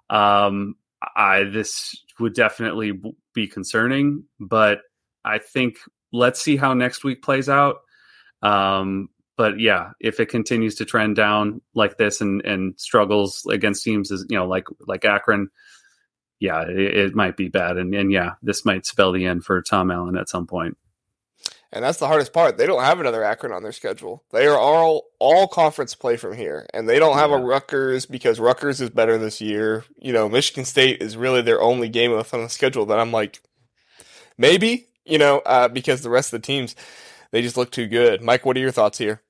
Um, I this would definitely be concerning, but I think let's see how next week plays out. Um, but yeah, if it continues to trend down like this and and struggles against teams as you know like like Akron, yeah, it, it, might be bad. And and yeah, this might spell the end for Tom Allen at some point. And that's the hardest part. They don't have another Akron on their schedule. They are all all conference play from here, and they don't have yeah. a Rutgers because Rutgers is better this year. You know, Michigan State is really their only game on the schedule that I'm like, maybe you know, uh, because the rest of the teams they just look too good. Mike, what are your thoughts here?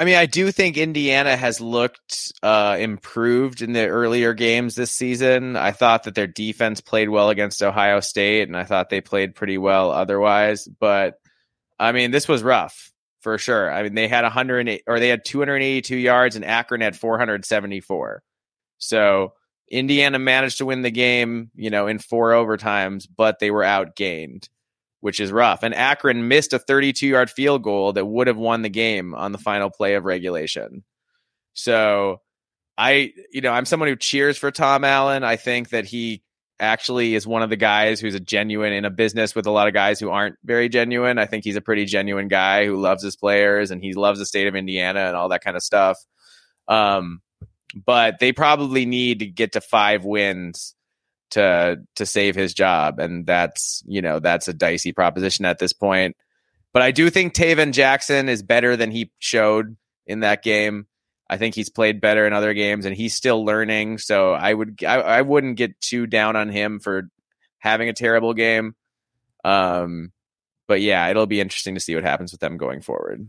I mean, I do think Indiana has looked uh, improved in the earlier games this season. I thought that their defense played well against Ohio State, and I thought they played pretty well otherwise. But I mean, this was rough for sure. I mean, they had 108 or they had 282 yards, and Akron had 474. So Indiana managed to win the game, you know, in four overtimes, but they were outgained which is rough. And Akron missed a 32 yard field goal that would have won the game on the final play of regulation. So I, you know, I'm someone who cheers for Tom Allen. I think that he actually is one of the guys who's a genuine in a business with a lot of guys who aren't very genuine. I think he's a pretty genuine guy who loves his players and he loves the state of Indiana and all that kind of stuff. Um, but they probably need to get to five wins to to save his job, and that's you know that's a dicey proposition at this point. But I do think Tayven Jackson is better than he showed in that game. I think he's played better in other games, and he's still learning. So I would I, I wouldn't get too down on him for having a terrible game. Um, but yeah, it'll be interesting to see what happens with them going forward.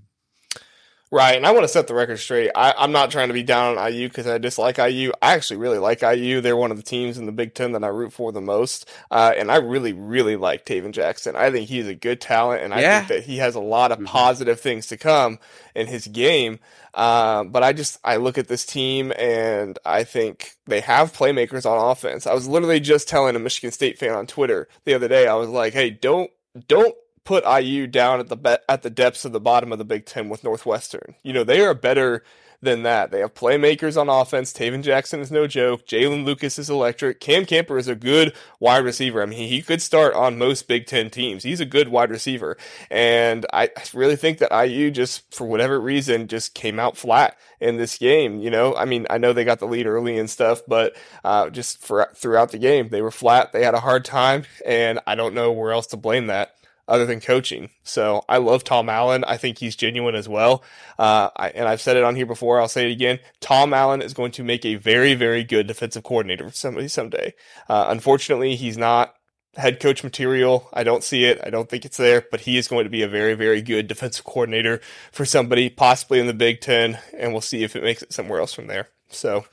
Right, and I want to set the record straight. I, am not trying to be down on IU because I dislike IU. I actually really like IU. They're one of the teams in the Big Ten that I root for the most, uh, and I really, really like Tayven Jackson. I think he's a good talent, and I yeah. think that he has a lot of mm-hmm. positive things to come in his game. Uh, but I just I look at this team and I think they have playmakers on offense. I was literally just telling a Michigan State fan on Twitter the other day. I was like, "Hey, don't don't put IU down at the be- at the depths of the bottom of the Big Ten with Northwestern. You know, they are better than that. They have playmakers on offense. Tayven Jackson is no joke. Jaylin Lucas is electric. Cam Camper is a good wide receiver. I mean, he could start on most Big Ten teams. He's a good wide receiver. And I really think that IU just, for whatever reason, just came out flat in this game. You know, I mean, I know they got the lead early and stuff, but uh, just for throughout the game, they were flat. They had a hard time, and I don't know where else to blame that other than coaching. So I love Tom Allen. I think he's genuine as well. Uh, I, and I've said it on here before. I'll say it again. Tom Allen is going to make a very, very good defensive coordinator for somebody someday. Uh, unfortunately, he's not head coach material. I don't see it. I don't think it's there, but he is going to be a very, very good defensive coordinator for somebody, possibly in the Big Ten, and we'll see if it makes it somewhere else from there. So,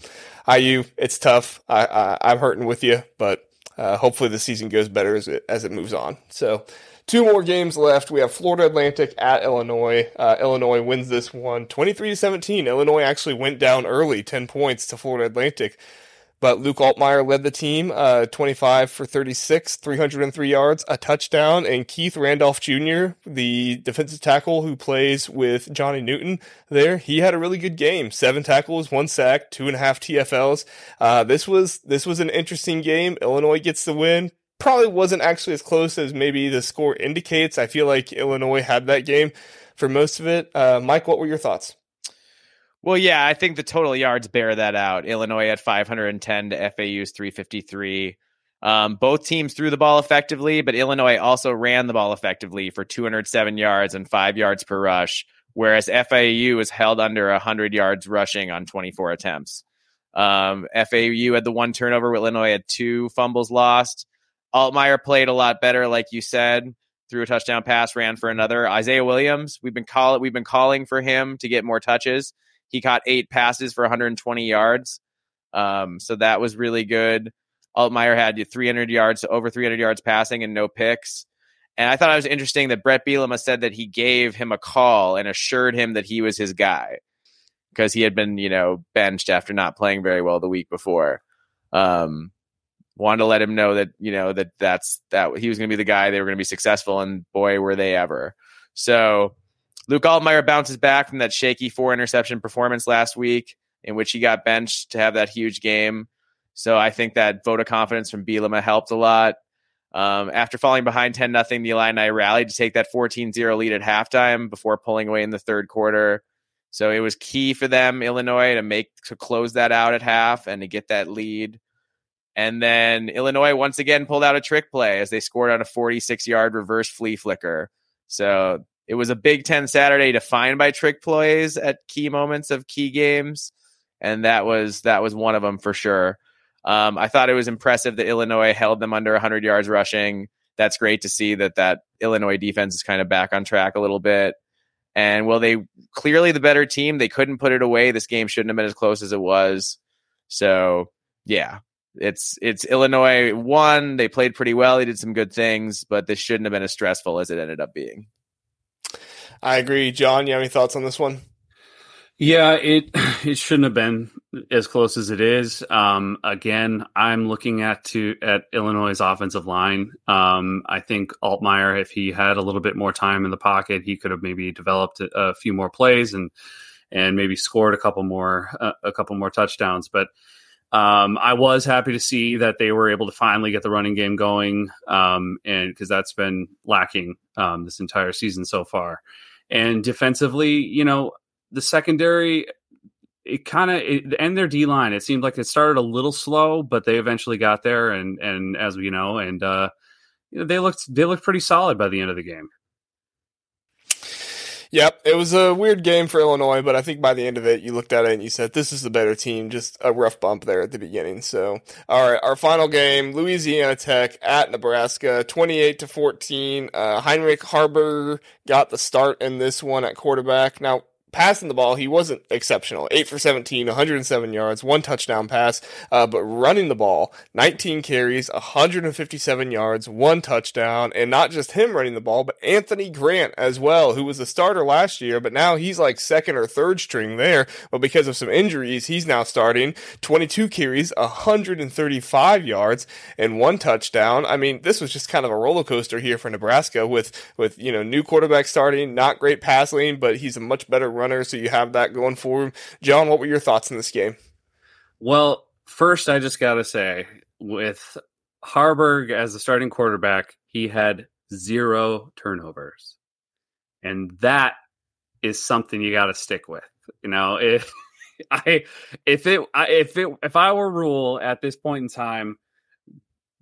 IU, it's tough. I, I, am hurting with you, but uh, hopefully the season goes better as it as it moves on. So, two more games left. We have Florida Atlantic at Illinois. Uh, Illinois wins this one, 23 to 17. Illinois actually went down early, 10 points to Florida Atlantic. But Luke Altmyer led the team, uh, 25 for 36, 303 yards, a touchdown. And Keith Randolph Jr., the defensive tackle who plays with Johnny Newton there, he had a really good game. Seven tackles, one sack, two and a half TFLs. Uh, this was, this was an interesting game. Illinois gets the win. Probably wasn't actually as close as maybe the score indicates. I feel like Illinois had that game for most of it. Uh, Mike, what were your thoughts? Well, yeah, I think the total yards bear that out. Illinois at 510 to FAU's 353. Um, both teams threw the ball effectively, but Illinois also ran the ball effectively for 207 yards and five yards per rush, whereas FAU was held under 100 yards rushing on 24 attempts. Um, FAU had the one turnover, Illinois had two fumbles lost. Altmyer played a lot better, like you said, threw a touchdown pass, ran for another. Isaiah Williams, we've been call we've been calling for him to get more touches. He caught eight passes for 120 yards. Um, so that was really good. Altmyer had 300 yards, over 300 yards passing, and no picks. And I thought it was interesting that Bret Bielema said that he gave him a call and assured him that he was his guy because he had been, you know, benched after not playing very well the week before. Um, wanted to let him know that you know that that's that he was going to be the guy. They were going to be successful, and boy, were they ever! So Luke Altmyer bounces back from that shaky four interception performance last week, in which he got benched to have that huge game. So I think that vote of confidence from Bielema helped a lot. Um, after falling behind 10 nothing, the Illini rallied to take that 14 0 lead at halftime before pulling away in the third quarter. So it was key for them, Illinois, to make to close that out at half and to get that lead. And then Illinois once again pulled out a trick play as they scored on a 46 yard reverse flea flicker. So it was a Big Ten Saturday defined by trick plays at key moments of key games, and that was that was one of them for sure. Um, I thought it was impressive that Illinois held them under 100 yards rushing. That's great to see that that Illinois defense is kind of back on track a little bit. And well, they clearly the better team. They couldn't put it away. This game shouldn't have been as close as it was. So yeah, it's it's Illinois won. They played pretty well. They did some good things, but this shouldn't have been as stressful as it ended up being. I agree. John, you have any thoughts on this one? Yeah, it it shouldn't have been as close as it is. Um, again, I'm looking at to at Illinois' offensive line. Um, I think Altmyer, if he had a little bit more time in the pocket, he could have maybe developed a, a few more plays and and maybe scored a couple more uh, a couple more touchdowns. But um, I was happy to see that they were able to finally get the running game going, um, and because that's been lacking um, this entire season so far. And defensively, you know, the secondary, it kind of and their D line, it seemed like it started a little slow, but they eventually got there, and and as we know, and uh, you know, they looked they looked pretty solid by the end of the game. Yep, it was a weird game for Illinois, but I think by the end of it, you looked at it and you said, this is the better team. Just a rough bump there at the beginning. So, all right, our final game, Louisiana Tech at Nebraska, 28 to 14. Uh, Heinrich Haarberger got the start in this one at quarterback. Now, passing the ball, he wasn't exceptional. 8 for 17, 107 yards, one touchdown pass. Uh, but running the ball, 19 carries, 157 yards, one touchdown. And not just him running the ball, but Anthony Grant as well, who was a starter last year, but now he's like second or third string there. But because of some injuries, he's now starting 22 carries, 135 yards, and one touchdown. I mean, this was just kind of a roller coaster here for Nebraska with, with, you know, new quarterback starting, not great passing, but he's a much better runner, so you have that going for him. John, what were your thoughts in this game? Well, first, I just got to say, with Haarberg as the starting quarterback, he had zero turnovers. And that is something you got to stick with. You know, if I if it if it if I were Rhule at this point in time,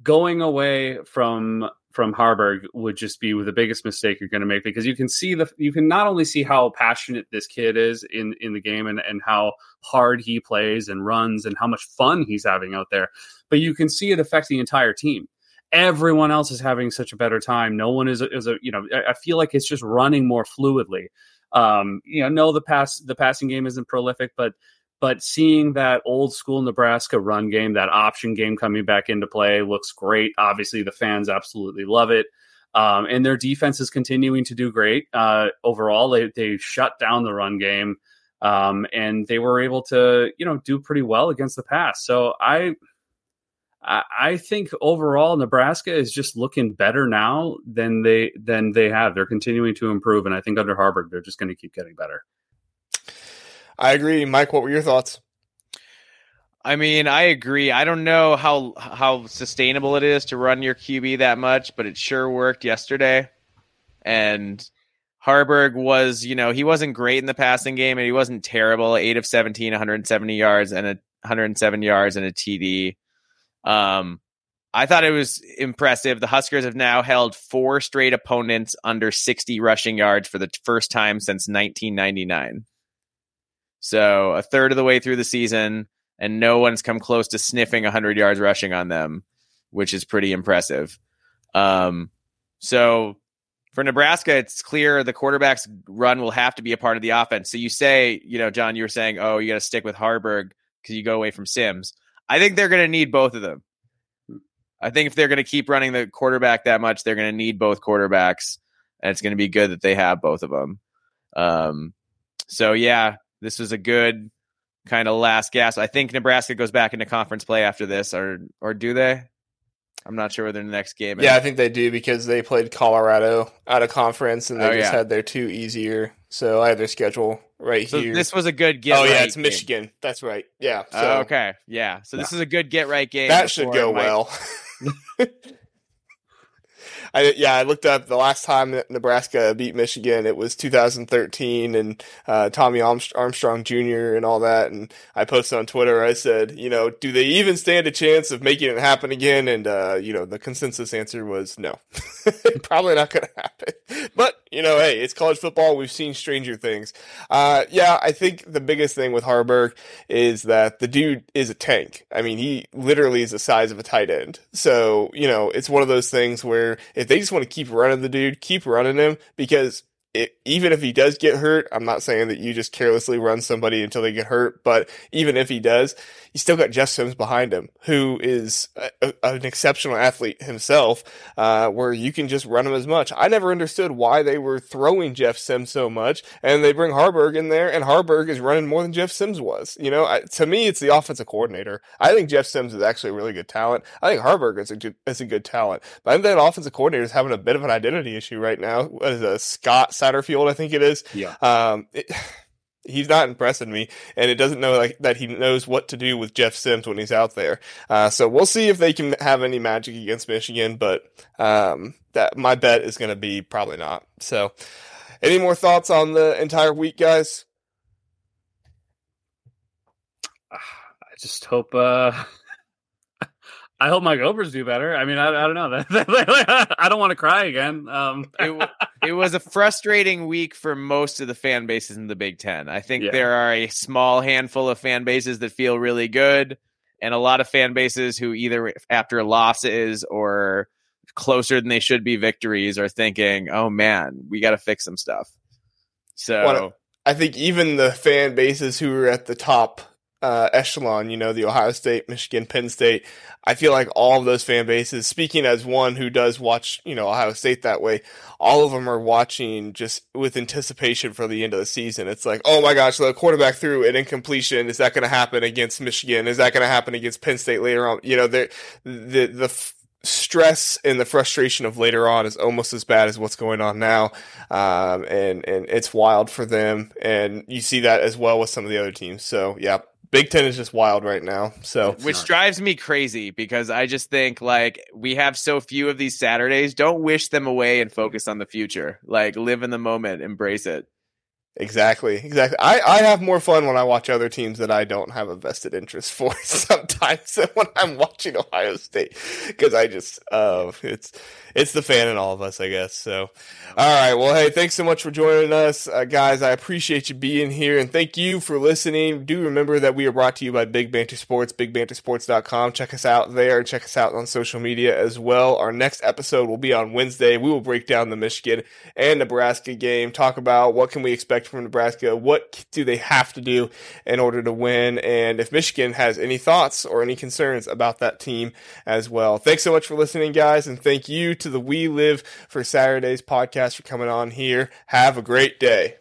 going away from from Haarberg would just be the biggest mistake you're going to make because you can see the you can not only see how passionate this kid is in in the game and and how hard he plays and runs and how much fun he's having out there, but you can see it affect the entire team. Everyone else is having such a better time. No one is is a you know I feel like it's just running more fluidly. Um, you know, no, the pass the passing game isn't prolific, but but seeing that old school Nebraska run game, that option game coming back into play looks great. Obviously, the fans absolutely love it. Um, and their defense is continuing to do great. Uh, overall, they, they shut down the run game um, and they were able to, you know, do pretty well against the pass. So I, I think overall Nebraska is just looking better now than they than they have. They're continuing to improve, and I think under Haarberg they're just going to keep getting better. I agree, Mike. What were your thoughts? I mean, I agree. I don't know how how sustainable it is to run your QB that much, but it sure worked yesterday. And Haarberg was, you know, he wasn't great in the passing game, and he wasn't terrible. Eight of 17, 170 yards and a 107 yards and a TD. Um, I thought it was impressive. The Huskers have now held four straight opponents under 60 rushing yards for the first time since 1999. So a third of the way through the season, and no one's come close to sniffing 100 yards rushing on them, which is pretty impressive. Um, so for Nebraska, it's clear the quarterback's run will have to be a part of the offense. So you say, you know, John, you were saying, oh, you got to stick with Haarberg because you go away from Sims. I think they're going to need both of them. I think if they're going to keep running the quarterback that much, they're going to need both quarterbacks, and it's going to be good that they have both of them. Um, so yeah, this was a good kind of last gasp. I think Nebraska goes back into conference play after this, or or do they? I'm not sure whether the next game. Yeah, I think they do because they played Colorado out of conference and they oh, just yeah. had their two easier. So I have their schedule right so here. This was a good get. Oh right yeah, it's Michigan. That's right. Yeah. Oh, so. Oh, okay. Yeah. So this is a good get right game. That should go well. I yeah, I looked up the last time that Nebraska beat Michigan. It was 2013, and uh, Tommy Armstrong Jr. and all that. And I posted on Twitter. I said, you know, do they even stand a chance of making it happen again? And uh, you know, the consensus answer was no, probably not going to happen. But you know, hey, it's college football. We've seen stranger things. Uh, yeah, I think the biggest thing with Haarberg is that the dude is a tank. I mean, he literally is the size of a tight end. So you know, it's one of those things where if they just want to keep running the dude, keep running him because it, even if he does get hurt, I'm not saying that you just carelessly run somebody until they get hurt, but even if he does, you still got Jeff Sims behind him, who is a, a, an exceptional athlete himself, uh, where you can just run him as much. I never understood why they were throwing Jeff Sims so much, and they bring Haarberg in there, and Haarberg is running more than Jeff Sims was. You know, I, to me, it's the offensive coordinator. I think Jeff Sims is actually a really good talent. I think Haarberg is a good, is a good talent, but I think that offensive coordinator is having a bit of an identity issue right now. Is a Scott Satterfield, I think it is. Yeah. Um, it, he's not impressing me, and it doesn't know like that he knows what to do with Jeff Sims when he's out there. Uh, so we'll see if they can have any magic against Michigan, but um, that my bet is going to be probably not. So, any more thoughts on the entire week, guys? I just hope. Uh... I hope my Gophers do better. I mean, I, I don't know. I don't want to cry again. Um. it, it, was a frustrating week for most of the fan bases in the Big Ten. I think yeah. there are a small handful of fan bases that feel really good, and a lot of fan bases who either after losses or closer than they should be victories are thinking, "Oh man, we got to fix some stuff." So. Well, I think even the fan bases who are at the top uh, echelon, you know, the Ohio State, Michigan, Penn State. I feel like all of those fan bases, speaking as one who does watch, you know, Ohio State that way, all of them are watching just with anticipation for the end of the season. It's like, oh my gosh, the quarterback threw an incompletion. Is that going to happen against Michigan? Is that going to happen against Penn State later on? You know, the, the, the stress and the frustration of later on is almost as bad as what's going on now, um, and and it's wild for them, and you see that as well with some of the other teams. So yeah, Big Ten is just wild right now. So which drives me crazy because I just think like we have so few of these Saturdays. Don't wish them away and focus on the future. Like live in the moment, embrace it. Exactly, exactly. I, I have more fun when I watch other teams that I don't have a vested interest for sometimes than when I'm watching Ohio State because I just uh it's it's the fan in all of us, I guess. So, all right. Well, hey, thanks so much for joining us, uh, guys. I appreciate you being here and thank you for listening. Do remember that we are brought to you by Big Banter Sports, bigbantersports.com. Check us out there. Check us out on social media as well. Our next episode will be on Wednesday. We will break down the Michigan and Nebraska game, talk about what can we expect from Nebraska, what do they have to do in order to win, and if Michigan has any thoughts or any concerns about that team as well. Thanks so much for listening, guys, and thank you to the We Live for Saturdays podcast for coming on here. Have a great day.